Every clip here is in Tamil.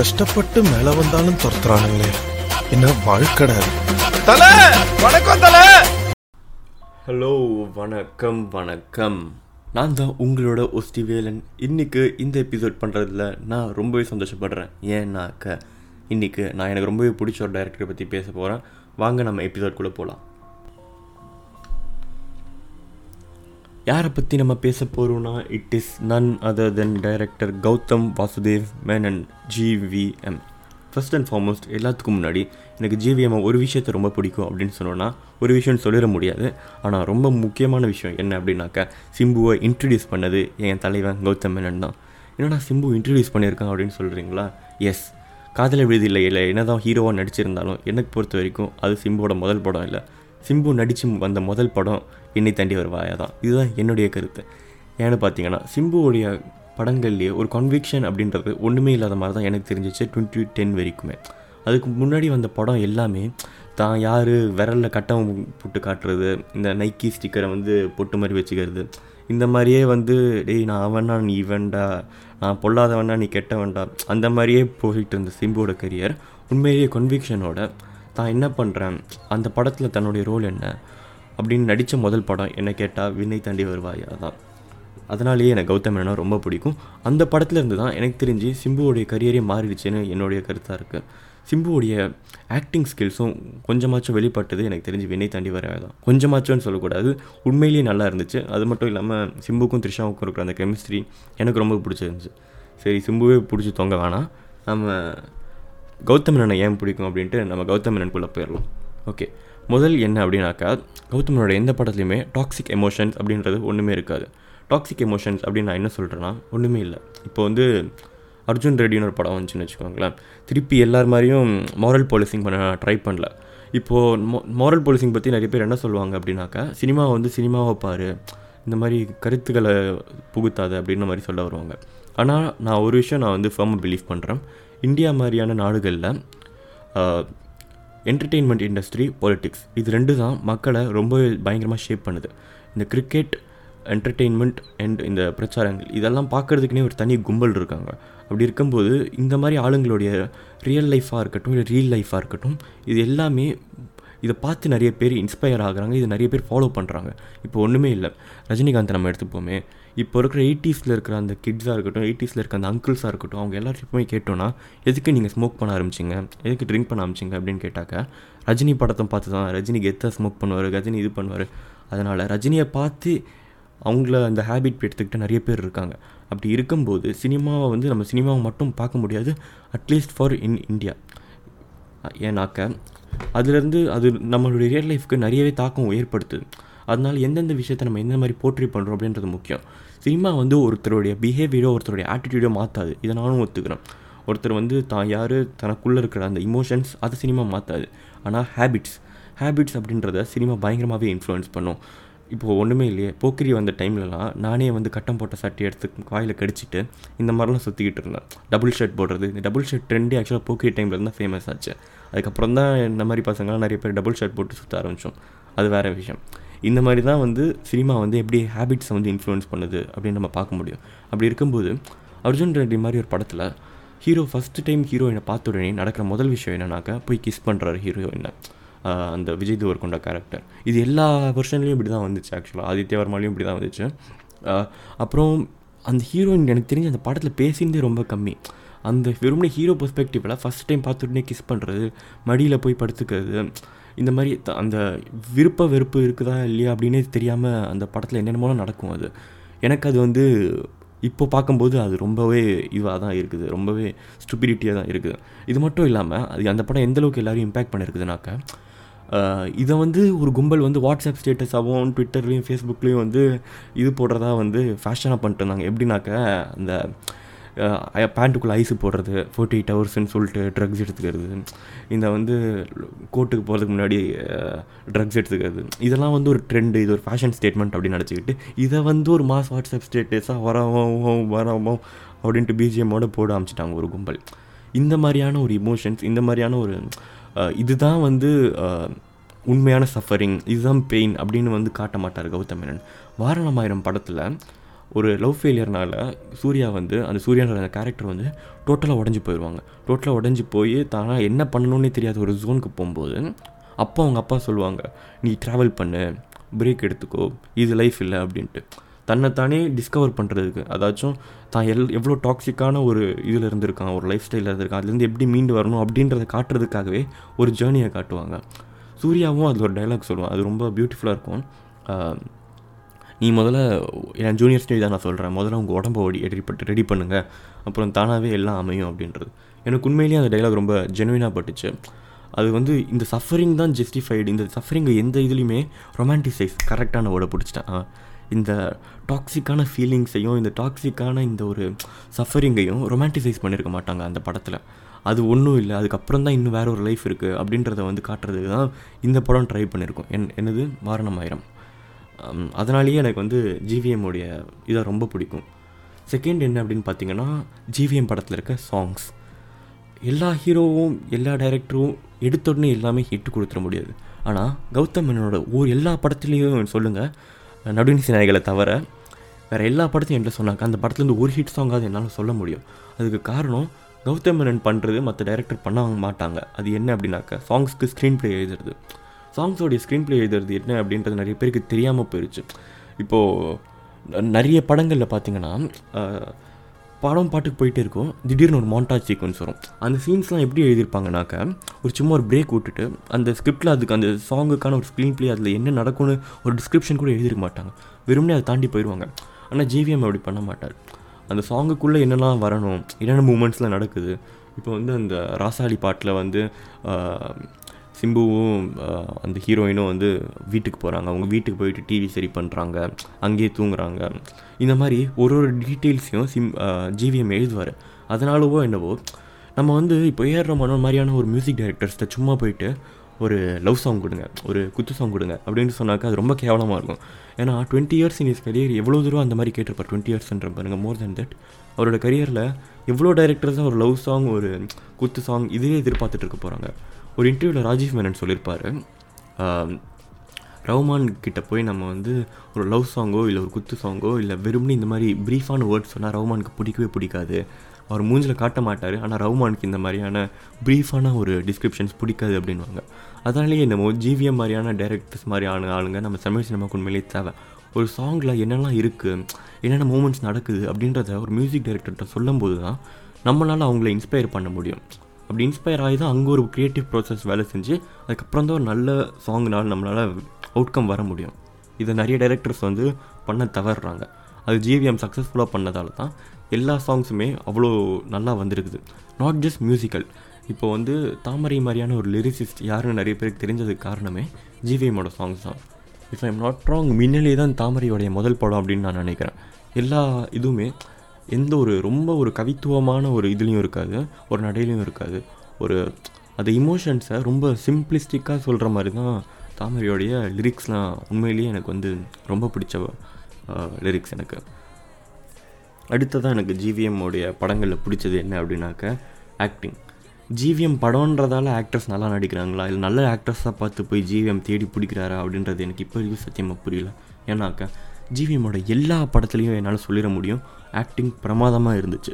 கஷ்டப்பட்டு மேல வந்தாலும் துரத்துறானுங்களே. என்ன வாழ்க்கடாது தல வணக்கம் தல. ஹலோ வணக்கம் வணக்கம். நான் தான் உங்களோட ஒஸ்டிவேலன். இன்னைக்கு இந்த எபிசோட் பண்ணுறதுல நான் ரொம்பவே சந்தோஷப்படுறேன். ஏன்னாக்க இன்னைக்கு நான் எனக்கு ரொம்பவே பிடிச்ச ஒரு டைரக்டரை பற்றி பேச போகிறேன் வாங்க நம்ம எபிசோட்குள்ளே போகலாம் யாரை பற்றி நம்ம பேச போகிறோம்னா it is none other than director Gautham Vasudev Menon GVM first and foremost எல்லாத்துக்கும் முன்னாடி எனக்கு ஜிவிஎம் ஒரு விஷயத்தை ரொம்ப பிடிக்கும் அப்படின்னு சொன்னோன்னா ஒரு விஷயம் சொல்லிட முடியாது. ஆனால் ரொம்ப முக்கியமான விஷயம் என்ன அப்படின்னாக்கா சிம்புவை இன்ட்ரடியூஸ் பண்ணது என் தலைவன் கௌதம் மேனன் தான். என்னடா சிம்பு இன்ட்ரடியூஸ் பண்ணியிருக்கான் அப்படின்னு சொல்கிறீங்களா எஸ் காதல விடுதியில் இல்லை என்னதான் ஹீரோவாக நடிச்சிருந்தாலும் எனக்கு பொறுத்த வரைக்கும் அது சிம்புவோட முதல் படம் இல்லை. சிம்பு நடித்து வந்த முதல் படம் என்னை தாண்டி வருவாயா? தான் இதுதான் என்னுடைய கருத்து. ஏன்னு பார்த்தீங்கன்னா சிம்புவோடைய படங்கள்லேயே ஒரு கன்விக்ஷன் அப்படின்றது ஒன்றுமே இல்லாத மாதிரி தான் எனக்கு தெரிஞ்சிச்சு டுவெண்ட்டி டென் வரைக்குமே. அதுக்கு முன்னாடி வந்த படம் எல்லாமே தான் யார் விரலில் கட்டம் போட்டு காட்டுறது இந்த நைக்கி ஸ்டிக்கரை வந்து பொட்டு மாதிரி வச்சுக்கிறது இந்த மாதிரியே வந்து டேய் நான் அவனா நீ இவன்டா நான் பொல்லாதவனா நீ கெட்டவன்டா அந்த மாதிரியே போயிட்டு இருந்த சிம்புவோட கரியர் உண்மையிலேயே கன்விக்ஷனோட தான் என்ன பண்ணுறேன் அந்த படத்தில் தன்னுடைய ரோல் என்ன? அப்படின்னு நடித்த முதல் படம் என்ன கேட்டால் வினை தாண்டி வருவாயா? தான். அதனாலேயே எனக்கு கௌதம் மேனனை ரொம்ப பிடிக்கும். அந்த படத்துலேருந்து தான் எனக்கு தெரிஞ்சு சிம்புவோடைய கரியரே மாறிடுச்சுன்னு என்னுடைய கருத்தாக இருக்குது சிம்புவோடைய ஆக்டிங் ஸ்கில்ஸும் கொஞ்சமாச்சும் வெளிப்பட்டது எனக்கு தெரிஞ்சு வினை தாண்டி வர தான் கொஞ்சமாச்சும்னு சொல்லக்கூடாது. உண்மையிலேயே நல்லா இருந்துச்சு. அது மட்டும் இல்லாமல் சிம்புக்கும் த்ரிஷாவுக்கும் இருக்கிற அந்த கெமிஸ்ட்ரி எனக்கு ரொம்ப பிடிச்சிருந்துச்சு. சரி சிம்புவே பிடிச்சி தொங்க வேணாம். நம்ம கௌதம் மேனனை ஏன் பிடிக்கும் அப்படின்ட்டு நம்ம கௌதம் மேனனுக்குள்ளே போயிடலாம். ஓகே. முதல் என்ன அப்படின்னாக்கா கௌதமனோட எந்த படத்துலையுமே டாக்ஸிக் எமோஷன்ஸ் அப்படின்றது ஒன்றுமே இருக்காது. டாக்ஸிக் எமோஷன்ஸ் அப்படின்னு நான் என்ன சொல்கிறேன்னா ஒன்றுமே இல்லை. இப்போ வந்து அர்ஜுன் ரெட்டின்னு ஒரு படம் வந்துச்சுன்னு வச்சுக்கோங்களேன். திருப்பி எல்லார் மாதிரியும் மாரல் பாலிசிங் பண்ண ட்ரை பண்ணல. இப்போது மோ மாரல் பாலிசிங் பற்றி நிறைய பேர் என்ன சொல்லுவாங்க அப்படின்னாக்கா சினிமாவை வந்து சினிமாவை பாரு. இந்த மாதிரி கருத்துக்களை புகுத்தாது அப்படின்ற மாதிரி சொல்ல வருவாங்க. ஆனால் நான் ஒரு விஷயம் நான் வந்து ஃபர்மாக பிலீவ் பண்ணுறேன் இந்தியா மாதிரியான நாடுகளில் என்டர்டெயின்மெண்ட் இண்டஸ்ட்ரி பொலிட்டிக்ஸ் இது ரெண்டு தான் மக்களை ரொம்ப பயங்கரமாக ஷேப் பண்ணுது. இந்த கிரிக்கெட் என்டர்டெயின்மெண்ட் அண்ட் இந்த பிரச்சாரங்கள் இதெல்லாம் பார்க்குறதுக்குனே ஒரு தனி கும்பல் இருக்காங்க. அப்படி இருக்கும்போது இந்த மாதிரி ஆளுங்களுடைய ரியல் லைஃபாக இருக்கட்டும் இல்லை ரீல் லைஃபாக இருக்கட்டும் இது எல்லாமே இதை பார்த்து நிறைய பேர் இன்ஸ்பயர் ஆகுறாங்க. இது நிறைய பேர் ஃபாலோ பண்ணுறாங்க இப்போ ஒன்றுமே இல்லை. ரஜினிகாந்த் நம்ம எடுத்துப்போமே. இப்போ இருக்கிற எயிட்டிஸில் இருக்கிற அந்த கிட்ஸாக இருக்கட்டும் எயிட்டிஸில் இருக்க அந்த அங்கிள்ஸாக இருக்கட்டும் அவங்க எல்லாத்தையுமே கேட்டோன்னா எதுக்கு நீங்கள் ஸ்மோக் பண்ண ஆரம்பிச்சிங்க? எதுக்கு ட்ரிங்க் பண்ண ஆரம்பிச்சிங்க? அப்படின்னு கேட்டாக்க ரஜினி படத்தை பார்த்து தான் ரஜினி கெத்தாக ஸ்மோக் பண்ணுவார் ரஜினி இது பண்ணுவார். அதனால் ரஜினியை பார்த்து அவங்கள அந்த ஹேபிட் எடுத்துக்கிட்ட நிறைய பேர் இருக்காங்க. அப்படி இருக்கும்போது சினிமாவை வந்து நம்ம சினிமாவை மட்டும் பார்க்க முடியாது. At least for in India ஏன்னாக்க அதுலேருந்து அது நம்மளுடைய ரியல் லைஃப்க்கு நிறையவே தாக்கம் ஏற்படுத்துது. அதனால் எந்தெந்த விஷயத்தை நம்ம எந்த மாதிரி போற்றி பண்ணுறோம் அப்படின்றது முக்கியம். சினிமா வந்து ஒருத்தருடைய பிஹேவியரோ ஒருத்தருடைய ஆட்டிடியூடோ மாற்றாது இதை நானும் ஒத்துக்கிறேன். ஒருத்தர் வந்து தான் யார் தனக்குள்ளே இருக்கிற அந்த இமோஷன்ஸ் அதை சினிமா மாற்றாது ஆனால் ஹேபிட்ஸ் ஹேபிட்ஸ் அப்படின்றத சினிமா பயங்கரமாகவே இன்ஃப்ளூயன்ஸ் பண்ணும். இப்போது ஒன்றுமே இல்லையே போக்கிரி வந்த டைம்லலாம் நானே வந்து கட்டம் போட்ட சட்டை எடுத்து வாயில் கடிச்சிட்டு இந்த மாதிரிலாம் சுற்றிக்கிட்டு இருந்தேன். டபுள் ஷர்ட் போடுறது இந்த டபுள் ஷர்ட் ட்ரெண்டே ஆக்சுவலாக போக்கிரி டைமில் இருந்தால் ஃபேமஸ் ஆச்சு. அதுக்கப்புறம் தான் இந்த மாதிரி பசங்களாம் நிறைய பேர் டபுள் ஷர்ட் போட்டு சுற்ற ஆரம்பித்தோம் அது வேறு விஷயம். இந்த மாதிரி தான் வந்து சினிமா வந்து எப்படி ஹேபிட்ஸை வந்து இன்ஃப்ளூயன்ஸ் பண்ணுது அப்படின்னு நம்ம பார்க்க முடியும். அப்படி இருக்கும்போது அர்ஜுன் ரெட்டி மாதிரி ஒரு படத்தில் ஹீரோ ஃபஸ்ட்டு டைம் ஹீரோயினை பார்த்த உடனே நடக்கிற முதல் விஷயம் என்னன்னாக்கா போய் கிஸ் பண்ணுறாரு ஹீரோயினை அந்த விஜய் தேவர் கொண்ட கேரக்டர் இது எல்லா வருஷன்லேயும் இப்படி தான் வந்துச்சு ஆக்சுவலாக ஆதித்ய வர்மாலையும் இப்படி தான் வந்துச்சு அப்புறம் அந்த ஹீரோயின் எனக்கு தெரிஞ்சு அந்த படத்தில் பேசினதே ரொம்ப கம்மி. அந்த வெறுமனே ஹீரோ பெர்ஸ்பெக்டிவில் ஃபஸ்ட் டைம் பார்த்துட்டுனே கிஸ் பண்ணுறது மடியில் போய் படுத்துக்கிறது இந்த மாதிரி அந்த விருப்ப வெறுப்பு இருக்குதா இல்லையா அப்படின்னே தெரியாமல் அந்த படத்தில் என்னென்னமோ நடக்கும் அது. எனக்கு அது வந்து இப்போ பார்க்கும்போது அது ரொம்பவே இதுவாக தான் இருக்குது ரொம்பவே ஸ்டூபிடிட்டியாக தான் இருக்குது. இது மட்டும் இல்லாமல் அது அந்த படம் எந்தளவுக்கு எல்லோரும் இம்பேக்ட் பண்ணியிருக்குதுனாக்கா இதை வந்து ஒரு கும்பல் வந்து வாட்ஸ்அப் ஸ்டேட்டஸாகவும் ட்விட்டர்லேயும் ஃபேஸ்புக்லேயும் வந்து இது போடுறதா வந்து ஃபேஷனாக பண்ணிட்டு இருந்தாங்க. எப்படின்னாக்க அந்த பேண்ட்டுக்குள்ளே ஐஸு போடுறது ஃபோர்ட்டி எயிட் ஹவர்ஸ்ன்னு சொல்லிட்டு ட்ரக்ஸ் எடுத்துக்கிறது. இந்த வந்து கோர்ட்டுக்கு போகிறதுக்கு முன்னாடி ட்ரக்ஸ் எடுத்துக்கிறது. இதெல்லாம் வந்து ஒரு ட்ரெண்டு இது ஒரு ஃபேஷன் ஸ்டேட்மெண்ட் அப்படின்னு நினச்சிக்கிட்டு இதை வந்து ஒரு மாஸ் வாட்ஸ்அப் ஸ்டேட்டஸாக வரவும் வரவும் அப்படின்ட்டு பிஜிஎம்மோட போட ஆரம்பிச்சிட்டாங்க ஒரு கும்பல். இந்த மாதிரியான ஒரு இமோஷன்ஸ் இந்த மாதிரியான ஒரு இதுதான் வந்து உண்மையான சஃபரிங் இதுதான் பெயின் அப்படின்னு வந்து காட்ட மாட்டார் கௌதம் மேனன். வாரணமாயிரம் படத்தில் ஒரு லவ் ஃபெயிலியர்னால சூர்யா வந்து அந்த சூர்யான்ற அந்த கேரக்டர் வந்து டோட்டலாக உடஞ்சி போயிடுவாங்க டோட்டலாக உடஞ்சி போய் தானாக என்ன பண்ணணுன்னே தெரியாத ஒரு ஜோனுக்கு போகும்போது அப்போ அவங்க அப்பா சொல்லுவாங்க நீ ட்ராவல் பண்ணு பிரேக் எடுத்துக்கோ இது லைஃப் இல்லை அப்படின்ட்டு. தன்னைத்தானே டிஸ்கவர் பண்ணுறதுக்கு அதாச்சும் தான் எல் எவ்வளோ டாக்ஸிக்கான ஒரு இதில் இருந்திருக்கான் ஒரு லைஃப் ஸ்டைலில் இருந்திருக்கான் அதுலேருந்து எப்படி மீண்டு வரணும் அப்படின்றத காட்டுறதுக்காகவே ஒரு ஜேர்னியை காட்டுவாங்க. சூர்யாவும் அதில் ஒரு டைலாக் சொல்லுவான் அது ரொம்ப பியூட்டிஃபுல்லாக இருக்கும். நீ முதல்ல என் ஜூனியர் ஸ்டேஜ் தான் நான் சொல்கிறேன் முதல்ல உங்கள் உடம்ப ஓடி ரெடி பட்டு ரெடி பண்ணுங்கள் அப்புறம் தானாகவே எல்லாம் அமையும் அப்படின்றது. எனக்கு உண்மையிலேயே அந்த டைலாக் ரொம்ப ஜெனுவினாக பட்டுச்சு. அது வந்து இந்த சஃபரிங் தான் ஜஸ்டிஃபைடு இந்த சஃபரிங்கை எந்த இதுலேயுமே ரொமான்டிசைஸ் கரெக்டான ஓட பிடிச்சிட்டேன். இந்த டாக்ஸிக்கான ஃபீலிங்ஸையும் இந்த டாக்ஸிக்கான இந்த ஒரு சஃபரிங்கையும் ரொமான்டிசைஸ் பண்ணியிருக்க மாட்டாங்க அந்த படத்தில். அது ஒன்றும் இல்லை. அதுக்கப்புறம் தான் இன்னும் வேற ஒரு லைஃப் இருக்குது அப்படின்றத வந்து காட்டுறதுக்கு தான் இந்த படம் ட்ரை பண்ணியிருக்கோம் என் என்னது? வாரணம் ஆயிரம். அதனாலேயே எனக்கு வந்து ஜிவிஎம்முடைய இதை ரொம்ப பிடிக்கும். செகண்ட் என்ன அப்படின்னு பார்த்தீங்கன்னா ஜிவிஎம் படத்தில் இருக்க சாங்ஸ் எல்லா ஹீரோவும் எல்லா டைரக்டரும் எடுத்த உடனே எல்லாமே ஹிட் கொடுத்துட முடியாது. ஆனால் கௌதம் மேனனோட ஒரு எல்லா படத்துலேயும் சொல்லுங்கள் நடுநிசி நாயகளை தவிர வேறு எல்லா படத்தையும் என்கிட்ட சொன்னாங்க அந்த படத்துலேருந்து ஒரு ஹிட் சாங்காவது என்னால் சொல்ல முடியும். அதுக்கு காரணம் கௌதம் மேனன் பண்ணுறது மற்ற டைரக்டர் பண்ண மாட்டாங்க. அது என்ன அப்படின்னாக்கா சாங்ஸ்க்கு ஸ்க்ரீன் ப்ளே எழுதுறது. சாங்ஸோடைய ஸ்க்ரீன் ப்ளே எழுதுறது என்ன அப்படின்றது நிறைய பேருக்கு தெரியாமல் போயிடுச்சு இப்போது நிறைய படங்களில் பார்த்தீங்கன்னா படம் பாட்டுக்கு போயிட்டே இருக்கும். திடீர்னு ஒரு மாண்டாஜ் சீக்வன்ஸ் வரும். அந்த சீன்ஸ்லாம் எப்படி எழுதியிருப்பாங்கனாக்கா ஒரு சும்மா ஒரு பிரேக் விட்டுட்டு அந்த ஸ்கிரிப்டில் அதுக்கு அந்த சாங்குக்கான ஒரு ஸ்க்ரீன் ப்ளே அதில் என்ன நடக்கும்னு ஒரு டிஸ்கிரிப்ஷன் கூட எழுதிருக்க மாட்டாங்க. வெறுமனே அதை தாண்டி போயிடுவாங்க ஆனால் ஜிவிஎம் அப்படி பண்ண மாட்டார். அந்த சாங்குக்குள்ளே என்னெல்லாம் வரணும் என்னென்ன மூமெண்ட்ஸ்லாம் நடக்குது இப்போ வந்து அந்த ராசாளி பாட்டில் வந்து சிம்புவும் அந்த ஹீரோயினும் வந்து வீட்டுக்கு போகிறாங்க அவங்க வீட்டுக்கு போயிட்டு டிவி சரி பண்ணுறாங்க அங்கேயே தூங்குறாங்க. இந்த மாதிரி ஒரு ஒரு டீட்டெயில்ஸையும் சிம் ஜிவிஎம் எழுதுவார். அதனாலவோ என்னவோ நம்ம வந்து இப்போ ஏஆர் மனோ மாதிரியான ஒரு மியூசிக் டைரக்டர்ஸ்கிட்ட சும்மா போயிட்டு ஒரு லவ் சாங் கொடுங்க ஒரு குத்து சாங் கொடுங்க அப்படின்னு சொன்னாக்கா அது ரொம்ப கேவலமாக இருக்கும். ஏன்னா twenty years in is career எவ்வளோ தூரம் அந்த மாதிரி கேட்டிருப்பார் டுவெண்ட்டி இயர்ஸ்ன்ற பாருங்க மோர் தென் தட் அவரோட கரியரில் எவ்வளோ டைரக்டர்ஸ் ஒரு லவ் சாங் ஒரு குத்து சாங் இதே எதிர்பார்த்துட்டு இருக்க போகிறாங்க ஒரு இன்டர்வியூவில் ராஜீவ் மேனன் சொல்லியிருப்பார். ரவுமான் கிட்ட போய் நம்ம வந்து ஒரு லவ் சாங்கோ இல்லை ஒரு குத்து சாங்கோ இல்லை வெறும்னு இந்த மாதிரி ப்ரீஃபான வேர்ட்ஸ் சொன்னால் ரவுமானுக்கு பிடிக்கவே பிடிக்காது. அவர் மூஞ்சில் காட்ட மாட்டார். ஆனால் ரவுமானுக்கு இந்த மாதிரியான ப்ரீஃபான ஒரு டிஸ்கிரிப்ஷன்ஸ் பிடிக்காது அப்படின்வாங்க அதனாலேயே இந்த ஜிவிஎம் மாதிரியான டைரக்டர்ஸ் மாதிரியான ஆளுங்க நம்ம தமிழ் சினிமாவுக்கு உண்மையிலே தேவை. ஒரு சாங்கில் என்னெல்லாம் இருக்குது என்னென்ன மூமெண்ட்ஸ் நடக்குது அப்படின்றத ஒரு மியூசிக் டைரக்டர்கிட்ட சொல்லும்போது தான் நம்மளால் அவங்கள இன்ஸ்பயர் பண்ண முடியும். அப்படி இன்ஸ்பயர் ஆகி தான் அங்கே ஒரு க்ரியேட்டிவ் ப்ராசஸ் வேலை செஞ்சு அதுக்கப்புறம் தான் ஒரு நல்ல சாங்னால் நம்மளால் அவுட்கம் வர முடியும். இதை நிறைய டைரக்டர்ஸ் வந்து பண்ண தவறுறாங்க. அது ஜிவிஎம் சக்ஸஸ்ஃபுல்லாக பண்ணதால தான் எல்லா சாங்ஸுமே அவ்வளோ நல்லா வந்திருக்குது. நாட் ஜஸ்ட் மியூசிக்கல் இப்போ வந்து தாமரை மாதிரியான ஒரு லிரிசிஸ்ட் யாருன்னு நிறைய பேருக்கு தெரிஞ்சதுக்கு காரணமே ஜிவிஎம்மோட சாங்ஸ் தான். If I'm not wrong Minnale தான் தாமரையோடைய முதல் படம் அப்படின்னு நான் நினைக்கிறேன். எல்லா இதுவுமே எந்த ஒரு ரொம்ப ஒரு கவித்துவமான ஒரு இதுலேயும் இருக்காது ஒரு நடையிலையும் இருக்காது. ஒரு அந்த இமோஷன்ஸை ரொம்ப சிம்பிளிஸ்டிக்காக சொல்கிற மாதிரி தான் தாமரையோடைய லிரிக்ஸ்லாம் உண்மையிலேயே எனக்கு வந்து ரொம்ப பிடிச்ச லிரிக்ஸ் எனக்கு. அடுத்ததான் எனக்கு ஜிவிஎம்மோடைய படங்களில் பிடிச்சது என்ன அப்படின்னாக்க ஆக்டிங் ஜிவிஎம் படம்ன்றதால ஆக்டர்ஸ் நல்லா நடிக்கிறாங்களா? இல்லை நல்ல ஆக்டர்ஸாக பார்த்து போய் ஜிவிஎம் தேடி பிடிக்கிறாரா அப்படின்றது எனக்கு இப்போ வரைக்கும் சத்தியமாக புரியல. ஏன்னாக்கா ஜிவிஎம்மோட எல்லா படத்துலையும் என்னால் சொல்லிட முடியும். ஆக்டிங் பிரமாதமாக இருந்துச்சு.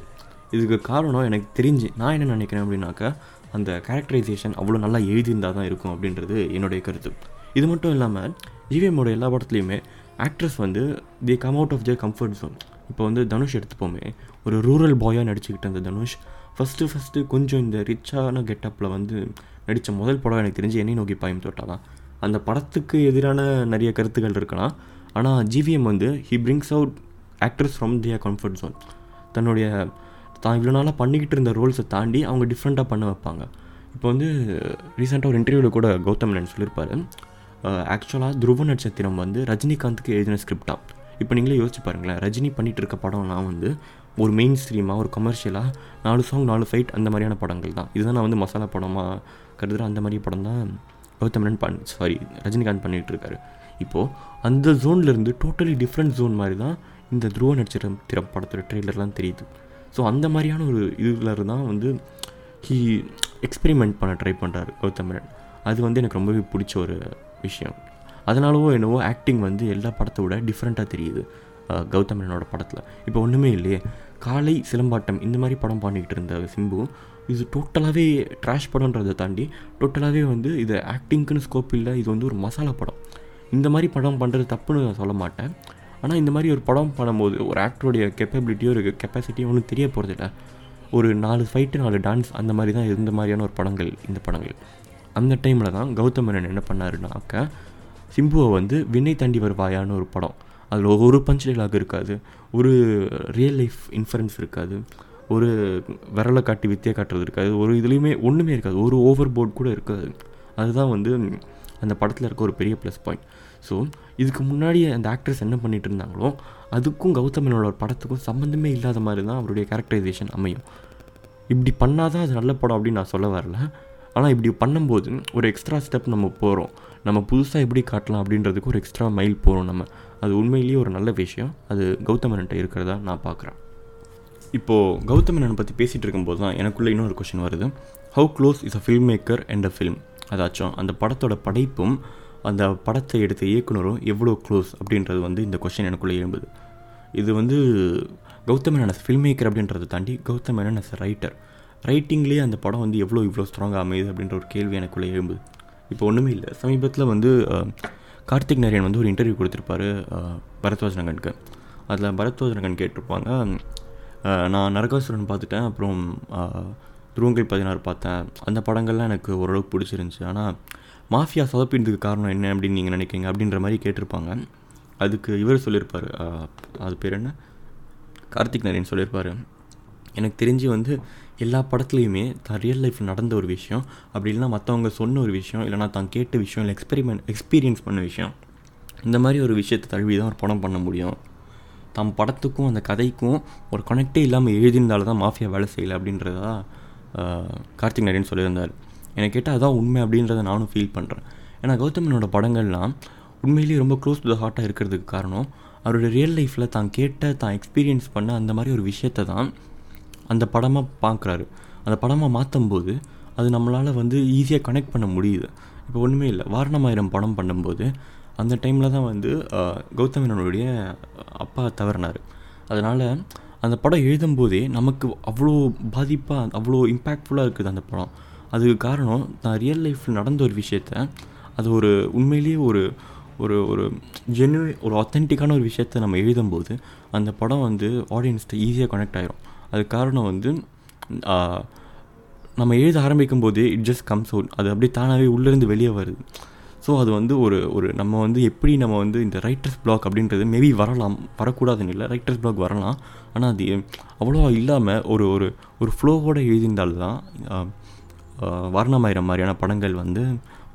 இதுக்கு காரணம் எனக்கு தெரிஞ்சு நான் என்ன நினைக்கிறேன் அப்படின்னாக்கா அந்த கேரக்டரைசேஷன் அவ்வளோ நல்லா எழுதியிருந்தால் தான் இருக்கும் அப்படின்றது என்னுடைய கருத்து. இது மட்டும் இல்லாமல் ஜிவிஎம்மோட எல்லா படத்துலையுமே ஆக்ட்ரஸ் வந்து the come out of the comfort zone இப்போ வந்து தனுஷ் எடுத்துப்போமே. ஒரு ரூரல் பாயாக நடிச்சுக்கிட்டு அந்த தனுஷ். ஃபஸ்ட்டு ஃபஸ்ட்டு கொஞ்சம் இந்த ரிச்சான கெட்டப்பில் வந்து நடித்த முதல் படம் எனக்கு தெரிஞ்சு என்னை நோக்கி பாயும் தொட்டால் தான். அந்த படத்துக்கு எதிரான நிறைய கருத்துக்கள் இருக்கலாம். ஆனால் ஜிவிஎம் வந்து he brings out actors from their comfort zone தன்னுடைய தான் இவ்வளோ நாளாக பண்ணிக்கிட்டு இருந்த ரோல்ஸை தாண்டி அவங்க டிஃப்ரெண்ட்டாக பண்ண வைப்பாங்க. இப்போ வந்து ரீசெண்டாக ஒரு இன்டர்வியூவில் கூட கௌதம் மேனன் சொல்லியிருப்பாரு ஆக்சுவலாக துருவ நட்சத்திரம் வந்து ரஜினிகாந்துக்கு எழுதின ஸ்கிரிப்டாக இப்போ நீங்களே யோசிச்சு பாருங்களேன் ரஜினி பண்ணிகிட்டு இருக்க படம்லாம் வந்து ஒரு மெயின் ஸ்ட்ரீமாக ஒரு கமர்ஷியலாக நாலு சாங் நாலு ஃபைட் அந்த மாதிரியான படங்கள் தான். இதுதான் நான் வந்து மசாலா படமாக கருதுகிற அந்த மாதிரி படம் தான் கௌதம் மேனன் பண் சாரி ரஜினிகாந்த் பண்ணிகிட்டு இருக்காரு. இப்போது அந்த ஜோன்லேருந்து டோட்டலி டிஃப்ரெண்ட் ஜோன் மாதிரி தான் இந்த துருவ நட்சத்திரம் திறம் படத்தோட ட்ரெய்லர்லாம் தெரியுது. ஸோ அந்த மாதிரியான ஒரு இதில் தான் வந்து ஹீ எக்ஸ்பெரிமெண்ட் பண்ண ட்ரை பண்ணுறாரு கௌதம் அது வந்து எனக்கு ரொம்பவே பிடிச்ச ஒரு விஷயம். அதனாலவோ என்னவோ ஆக்டிங் வந்து எல்லா படத்தை விட டிஃப்ரெண்ட்டாக தெரியுது அஹ், படத்தில். இப்போ ஒன்றுமே இல்லையே. காலை சிலம்பாட்டம் இந்த மாதிரி படம் பண்ணிக்கிட்டு இருந்த சிம்பு இது டோட்டலாகவே ட்ராஷ் படன்றதை தாண்டி டோட்டலாகவே வந்து இது ஆக்டிங்க்குன்னு ஸ்கோப் இல்லை இது வந்து ஒரு மசாலா படம். இந்த மாதிரி படம் பண்ணுறது தப்புன்னு நான் சொல்ல மாட்டேன். ஆனால் இந்த மாதிரி ஒரு படம் பண்ணும்போது ஒரு ஆக்டருடைய கெப்பபிலிட்டியோ ஒரு கெப்பாசிட்டியோ ஒன்றும் தெரிய போகிறதில்ல ஒரு நாலு ஃபைட்டு நாலு டான்ஸ் அந்த மாதிரி தான் இருந்த மாதிரியான ஒரு படங்கள் இந்த படங்கள். அந்த டைமில் தான் கௌதம் மேனன் என்ன பண்ணாருனாக்க சிம்புவை வந்து விண்ணை தாண்டி வருவாயான்னு ஒரு படம். அதில் ஒரு பஞ்ச் டைலாக் இருக்காது. ஒரு ரியல் லைஃப் இன்ஃபரன்ஸ் இருக்காது. ஒரு விரலை காட்டி வித்தியை காட்டுறது இருக்காது. ஒரு இதுலேயுமே ஒன்றுமே இருக்காது. ஒரு ஓவர் போர்ட் கூட இருக்காது. அதுதான் வந்து அந்த படத்தில் இருக்க ஒரு பெரிய ப்ளஸ் பாயிண்ட் ஸோ இதுக்கு முன்னாடி அந்த ஆக்ட்ரஸ் என்ன பண்ணிட்டு இருந்தாங்களோ அதுக்கும் கௌதமனோட படத்துக்கும் சம்மந்தமே இல்லாத மாதிரி தான் அவருடைய கேரக்டரைசேஷன் அமையும். இப்படி பண்ணால் தான் அது நல்ல படம் அப்படின்னு நான் சொல்ல வரல. ஆனால் இப்படி பண்ணும்போது ஒரு எக்ஸ்ட்ரா ஸ்டெப் நம்ம போகிறோம் நம்ம புதுசாக எப்படி காட்டலாம் அப்படின்றதுக்கு ஒரு எக்ஸ்ட்ரா மைல் போகிறோம் நம்ம. அது உண்மையிலேயே ஒரு நல்ல விஷயம். அது கௌதமன்கிட்ட இருக்கிறதா நான் பார்க்குறேன் இப்போது கௌதமனன் பற்றி பேசிகிட்டு இருக்கும்போது தான் எனக்குள்ளே இன்னொரு கொஷின் வருது. How close is a film maker and a film அதாச்சும் அந்த படத்தோட படைப்பும் அந்த படத்தை எடுத்த இயக்குனரும் எவ்வளோ க்ளோஸ் அப்படின்றது வந்து இந்த கொஷின் எனக்குள்ளே எழும்புது. இது வந்து கௌதம் மேனன் ஃபில்ம் மேக்கர் அப்படின்றத தாண்டி கௌதம் மேனன் அஸ் ரைட்டர் ரைட்டிங்லேயே அந்த படம் வந்து எவ்வளோ இவ்வளோ ஸ்ட்ராங்காக அமையுது அப்படின்ற ஒரு கேள்வி எனக்குள்ளே எழும்புது. இப்போ ஒன்றுமே இல்லை. சமீபத்தில் வந்து கார்த்திக் நரேன் வந்து ஒரு இன்டர்வியூ கொடுத்துருப்பாரு பரத்வாஜனகனுக்கு. அதில் பரத்வாஜனகன் கேட்டிருப்பாங்க நான் நரகாசுரன் பார்த்துட்டேன் அப்புறம் துருவங்கள் பதினாறு பார்த்தேன். அந்த படங்கள்லாம் எனக்கு ஓரளவுக்கு பிடிச்சிருந்துச்சி. ஆனால் மாஃபியா சொதப்பினதுக்கு காரணம் என்ன அப்படின்னு நீங்கள் நினைக்கிறீங்க? அப்படின்ற மாதிரி கேட்டிருப்பாங்க. அதுக்கு இவர் சொல்லியிருப்பார். அது பேர் என்ன? கார்த்திக் நரேன் சொல்லியிருப்பார். எனக்கு தெரிஞ்சு வந்து எல்லா படத்துலையுமே தான் ரியல் லைஃப்பில் நடந்த ஒரு விஷயம். அப்படி இல்லைனா மற்றவங்க சொன்ன ஒரு விஷயம் இல்லைனா தான் கேட்ட விஷயம் இல்லை எக்ஸ்பெரிமெண்ட் எக்ஸ்பீரியன்ஸ் பண்ண விஷயம். இந்த மாதிரி ஒரு விஷயத்தை தழுவி தான் ஒரு படம் பண்ண முடியும். தம் படத்துக்கும் அந்த கதைக்கும் ஒரு கனெக்டே இல்லாமல் எழுதியிருந்தால தான் மாஃபியா வேலை செய்யலை அப்படின்றதா கார்த்திக் நரேன் சொல்லியிருந்தார். என்னை கேட்டால் அதான் உண்மை அப்படின்றத நானும் ஃபீல் பண்ணுறேன் ஏன்னா கௌதமனோட படங்கள்லாம் உண்மையிலேயே ரொம்ப க்ளோஸ் டு த ஹார்ட்டாக இருக்கிறதுக்கு காரணம் அவரோட ரியல் லைஃப்பில் தான் கேட்ட தான் எக்ஸ்பீரியன்ஸ் பண்ண அந்த மாதிரி ஒரு விஷயத்தை தான் அந்த படமாக பார்க்குறாரு அந்த படமாக மாற்றும்போது அது நம்மளால் வந்து ஈஸியாக கனெக்ட் பண்ண முடியுது. இப்போ ஒன்றுமே இல்லை. வாரணமாயிரம் படம் பண்ணும்போது அந்த டைமில் தான் வந்து ஆஹ், அப்பா தவறினார். அதனால் அந்த படம் எழுதும்போதே நமக்கு அவ்வளோ பாதிப்பாக அவ்வளோ இம்பேக்ட்ஃபுல்லாக இருக்குது அந்த படம். அதுக்கு காரணம் நான் ரியல் லைஃப்பில் நடந்த ஒரு விஷயத்த அது ஒரு உண்மையிலேயே ஒரு ஒரு ஒரு ஜென்யூன் ஒரு ஆத்தென்டிக்கான ஒரு விஷயத்த நம்ம எழுதும்போது அந்த படம் வந்து ஆடியன்ஸ்ட்டு ஈஸியாக கனெக்ட் ஆகிரும் அதுக்கு காரணம் வந்து நம்ம எழுத ஆரம்பிக்கும் போது இட் ஜஸ்ட் கம்ஸ் அவுட் அது அப்படியே தானாகவே உள்ளேருந்து வெளியே வருது. ஸோ அது வந்து ஒரு ஒரு நம்ம வந்து எப்படி நம்ம வந்து இந்த ரைட்டர்ஸ் பிளாக் அப்படின்றது மேபி வரலாம் வரக்கூடாதுன்னு இல்லை ரைட்டர்ஸ் பிளாக் வரலாம். ஆனால் அது அவ்வளோ இல்லாமல் ஒரு ஒரு ஒரு ஃப்ளோவோடு எழுதியிருந்தால்தான் தான் வர்ணமாயிரம் மாதிரியான படங்கள் வந்து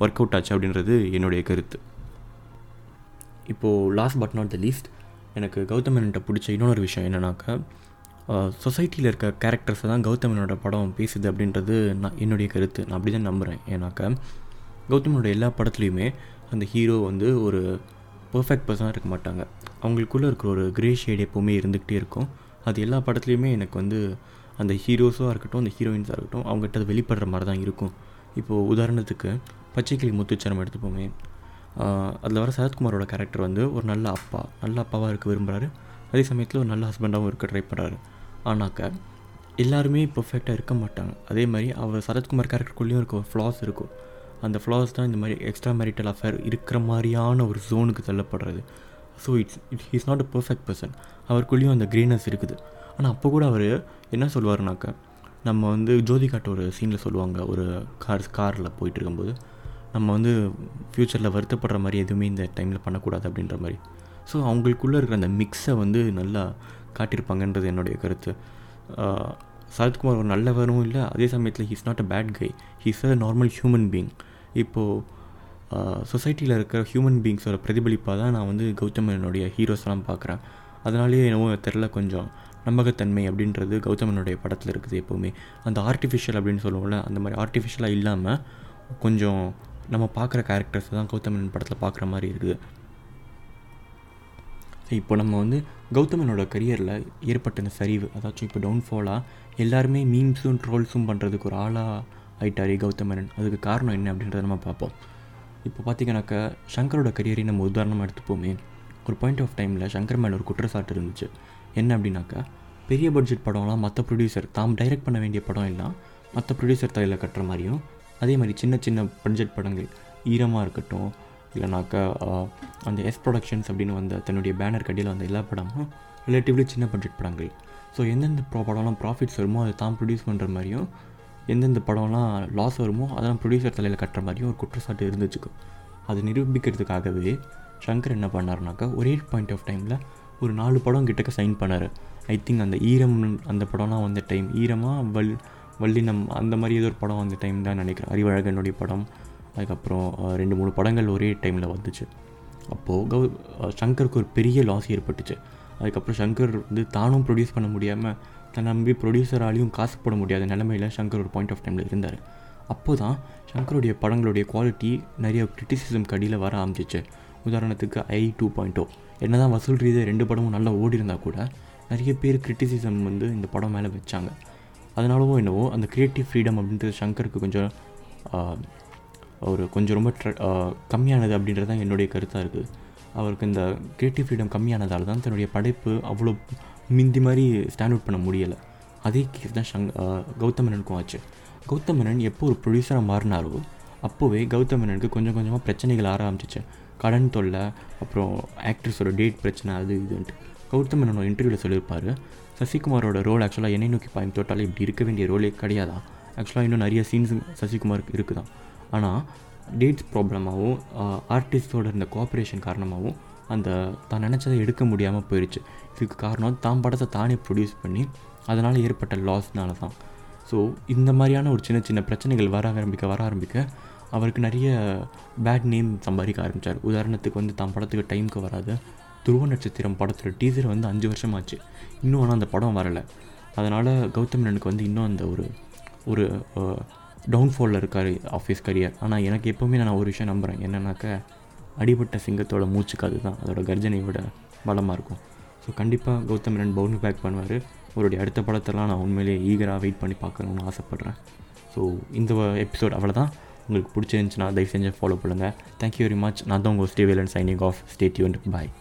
ஒர்க் அவுட் ஆச்சு அப்படின்றது என்னுடைய கருத்து. இப்போது last but not the least எனக்கு கௌதமன்கிட்ட பிடிச்ச இன்னொரு விஷயம் என்னென்னாக்கா சொசைட்டியில் இருக்க கேரக்டர்ஸை தான் கௌதமனோட படம் பேசுது அப்படின்றது நான் என்னுடைய கருத்து. நான் அப்படி தான் நம்புகிறேன் ஏன்னாக்கா கௌதமனோட எல்லா படத்துலையுமே அந்த ஹீரோ வந்து ஒரு பர்ஃபெக்ட் பர்சனாக இருக்க மாட்டாங்க. அவங்களுக்குள்ளே இருக்கிற ஒரு கிரே ஷேட் எப்போவுமே இருந்துக்கிட்டே இருக்கும். அது எல்லா படத்துலையுமே எனக்கு வந்து அந்த ஹீரோஸாக இருக்கட்டும் அந்த ஹீரோயின்ஸாக இருக்கட்டும் அவங்ககிட்ட அது வெளிப்படுற மாதிரி தான் இருக்கும். இப்போது உதாரணத்துக்கு பச்சைக்கிளி முத்துச்சரம் எடுத்துப்போமே. அதில் வர சரத்குமாரோட கேரக்டர் வந்து ஒரு நல்ல அப்பா நல்ல அப்பாவாக இருக்க விரும்புகிறாரு அதே சமயத்தில் ஒரு நல்ல ஹஸ்பண்டாகவும் இருக்க ட்ரை பண்ணுறாரு ஆனாக்க எல்லாருமே பர்ஃபெக்டாக இருக்க மாட்டாங்க. அதே மாதிரி அவர் சரத்குமார் கேரக்டருக்குள்ளேயும் இருக்க ஃப்ளாஸ் இருக்கும். அந்த ஃப்ளாஸ் தான் இந்த மாதிரி எக்ஸ்ட்ரா மேரிட்டல் அஃபேர் இருக்கிற மாதிரியான ஒரு ஜோனுக்கு தள்ளப்படுறது. So it's it he's not a perfect person அவருக்குள்ளேயும் அந்த க்ரீனஸ் இருக்குது. ஆனால் அப்போ கூட அவர் என்ன சொல்லுவாருனாக்க நம்ம வந்து ஜோதிகாட்ட ஒரு சீனில் சொல்லுவாங்க. ஒரு கார் காரில் போயிட்டு இருக்கும்போது நம்ம வந்து ஃப்யூச்சரில் வருத்தப்படுற மாதிரி எதுவுமே இந்த டைமில் பண்ணக்கூடாது அப்படின்ற மாதிரி. ஸோ அவங்களுக்குள்ளே இருக்கிற அந்த மிக்ஸை வந்து நல்லா காட்டியிருப்பாங்கன்றது என்னுடைய கருத்து. சரத்குமார் ஒரு நல்லவரும் இல்லை அதே சமயத்தில் he's not a bad guy he's a normal human being இப்போது சொசைட்டியில் இருக்கிற ஹியூமன் பீங்ஸோட பிரதிபலிப்பாக தான் நான் வந்து கௌதமனுடைய ஹீரோஸ்லாம் பார்க்குறேன். அதனாலேயே என்னவோ தெரில கொஞ்சம் நம்பகத்தன்மை அப்படின்றது கௌதமனுடைய படத்தில் இருக்குது எப்போவுமே. அந்த ஆர்டிஃபிஷியல் அப்படின்னு சொல்லுவோம்ல அந்த மாதிரி ஆர்டிஃபிஷியலாக இல்லாமல் கொஞ்சம் நம்ம பார்க்குற கேரக்டர்ஸ் தான் கௌதமன் படத்தில் பார்க்குற மாதிரி இருக்குது. இப்போ நம்ம வந்து கௌதமனோட கரியரில் ஏற்பட்ட இந்த சரிவு அதாச்சும் இப்போ டவுன்ஃபாலாக எல்லாருமே மீம்ஸும் ட்ரோல்ஸும் பண்ணுறதுக்கு ஒரு ஆளாக ஆயிட்டாரே கௌதமரன். அதுக்கு காரணம் என்ன அப்படின்றத நம்ம பார்ப்போம். இப்போ பார்த்தீங்கன்னாக்கா சங்கரோட கரியரை நம்ம உதாரணமாக எடுத்துப்போமே. ஒரு பாயிண்ட் ஆஃப் டைமில் சங்கர் மேலே ஒரு குற்றச்சாட்டு இருந்துச்சு. என்ன அப்படின்னாக்கா பெரிய பட்ஜெட் படம்லாம் மற்ற ப்ரொடியூசர் தாம் டைரக்ட் பண்ண வேண்டிய படம் எல்லாம் மற்ற ப்ரொடியூசர் தலையில் கட்டுற மாதிரியும் அதே மாதிரி சின்ன சின்ன பட்ஜெட் படங்கள் ஈரமாக இருக்கட்டும் இல்லைனாக்கா அந்த எஸ் ப்ரொடக்ஷன்ஸ் அப்படின்னு வந்த தன்னுடைய பேனர் கடியில் வந்த எல்லா படமும் ரிலேட்டிவ்லி சின்ன பட்ஜெட் படங்கள். ஸோ எந்தெந்த ப்ரோ படம்லாம் ப்ராஃபிட்ஸ் வருமோ அதை தான் ப்ரொடியூஸ் பண்ணுற மாதிரியும் எந்தெந்த படம்லாம் லாஸ் வருமோ அதெல்லாம் ப்ரொடியூசர் தலையில் கட்டுற மாதிரியும் ஒரு குற்றச்சாட்டு இருந்துச்சுக்கோ. அது நிரூபிக்கிறதுக்காகவே சங்கர் என்ன பண்ணாருனாக்கா ஒரே பாயிண்ட் ஆஃப் டைமில் ஒரு நாலு படம் கிட்டக்க சைன் பண்ணார். ஐ திங்க் அந்த ஈரம் அந்த படம்லாம் வந்த டைம் ஈரமாக வல் வல்லினம் அந்த மாதிரி ஏதோ ஒரு படம் வந்த டைம் தான் நினைக்கிறேன். அறிவழகனுடைய படம். அதுக்கப்புறம் ரெண்டு மூணு படங்கள் ஒரே டைமில் வந்துச்சு. அப்போது கௌ சங்கருக்கு ஒரு பெரிய லாஸ் ஏற்பட்டுச்சு. அதுக்கப்புறம் சங்கர் வந்து தானும் ப்ரொடியூஸ் பண்ண முடியாமல் தன்னை நம்பி ப்ரொடியூசராலையும் காசு போட முடியாத நிலமையில் சங்கர் ஒரு பாயிண்ட் ஆஃப் டைமில் இருந்தார். அப்போ தான் சங்கருடைய படங்களுடைய குவாலிட்டி நிறைய கிரிட்டிசிசம் கடியில் வர ஆரம்பிச்சிச்சு. உதாரணத்துக்கு ஐ டூ பாயிண்ட் oh. என்ன தான் வசூல் ரீதியாக ரெண்டு படமும் நல்லா ஓடி இருந்தால் கூட நிறைய பேர் கிரிட்டிசிசம் வந்து இந்த படம் மேலே வச்சாங்க. அதனாலவோ என்னவோ அந்த க்ரியேட்டிவ் ஃப்ரீடம் அப்படின்றது சங்கருக்கு கொஞ்சம் ஒரு கொஞ்சம் ரொம்ப ட்ர கம்மியானது அப்படின்றது தான் என்னுடைய கருத்தாக இருக்குது அவருக்கு இந்த க்ரியேட்டிவ் ஃப்ரீடம் கம்மியானதால் தான் தன்னுடைய படைப்பு அவ்வளோ மிந்தி மாதிரி ஸ்டாண்ட் அவுட் பண்ண முடியலை. அதே கேஸ் தான் ஷங் கௌதமனனுக்கும் கௌதம் மேனனுக்கும் ஆச்சு. கௌதம் மேனன் எப்போ ஒரு ப்ரொடியூசராக மாறினாரோ அப்போவே கௌதம் மேனனுக்கு கொஞ்சம் கொஞ்சமாக பிரச்சனைகள் ஆர ஆரம்பிச்சிச்சு. கடன் தொல்லை அப்புறம் ஆக்ட்ரஸோட டேட் பிரச்சனை அது இதுன்ட்டு. கௌதம் மேனனோட இன்டர்வியூவில் சொல்லியிருப்பார் சசிகுமாரோட ரோல் ஆக்சுவலாக என்னை நோக்கி பாயம் தொட்டால் இப்படி இருக்க வேண்டிய ரோலே கிடையாதா? ஆக்சுவலாக இன்னும் நிறைய சீன்ஸ் சசிகுமாருக்கு இருக்குதான். ஆனால் டேட்ஸ் ப்ராப்ளமாகவும் ஆர்டிஸ்டோட இருந்த கோஆப்ரேஷன் காரணமாகவும் அந்த தான் நினச்சதை எடுக்க முடியாமல் போயிடுச்சு இதுக்கு காரணம் தான் படத்தை தானே ப்ரொடியூஸ் பண்ணி அதனால் ஏற்பட்ட லாஸ்னால தான். ஸோ இந்த மாதிரியான ஒரு சின்ன சின்ன பிரச்சனைகள் வர ஆரம்பிக்க வர ஆரம்பிக்க அவருக்கு நிறைய பேட் நேம் சம்பாதிக்க ஆரம்பித்தார் உதாரணத்துக்கு வந்து தான் படத்துக்கு டைமுக்கு வராது. துருவ நட்சத்திரம் படத்தில் டீசர் வந்து அஞ்சு வருஷம் ஆச்சு இன்னும் ஆனால் அந்த படம் வரலை. அதனால் கௌதம் மேனனுக்கு வந்து இன்னும் அந்த ஒரு ஒரு டவுன்ஃபாலில் இருக்கார் ஆஃபீஸ் கரியர் ஆனால் எனக்கு எப்போவுமே நான் ஒரு விஷயம் நம்புகிறேன் என்னன்னாக்க அடிபட்ட சிங்கத்தோட மூச்சுக்கு அதுதான் அதோட கர்ஜனையோட பலமாக இருக்கும். ஸோ கண்டிப்பாக கௌதம் ரன் பவுன்ஸ் பேக் பண்ணுவார். அவருடைய அடுத்த படத்தெல்லாம் நான் உண்மையிலேயே ஈகராக வெயிட் பண்ணி பார்க்கணுன்னு ஆசைப்பட்றேன். ஸோ இந்த எபிசோட் அவ்வளோதான் உங்களுக்கு பிடிச்சிருந்துச்சுன்னா தயவு செஞ்சு ஃபாலோ பண்ணுங்கள் தேங்க்யூ வெரி மச் நான் தான் உங்கள் ஸ்டேவேலன் signing off stay tuned bye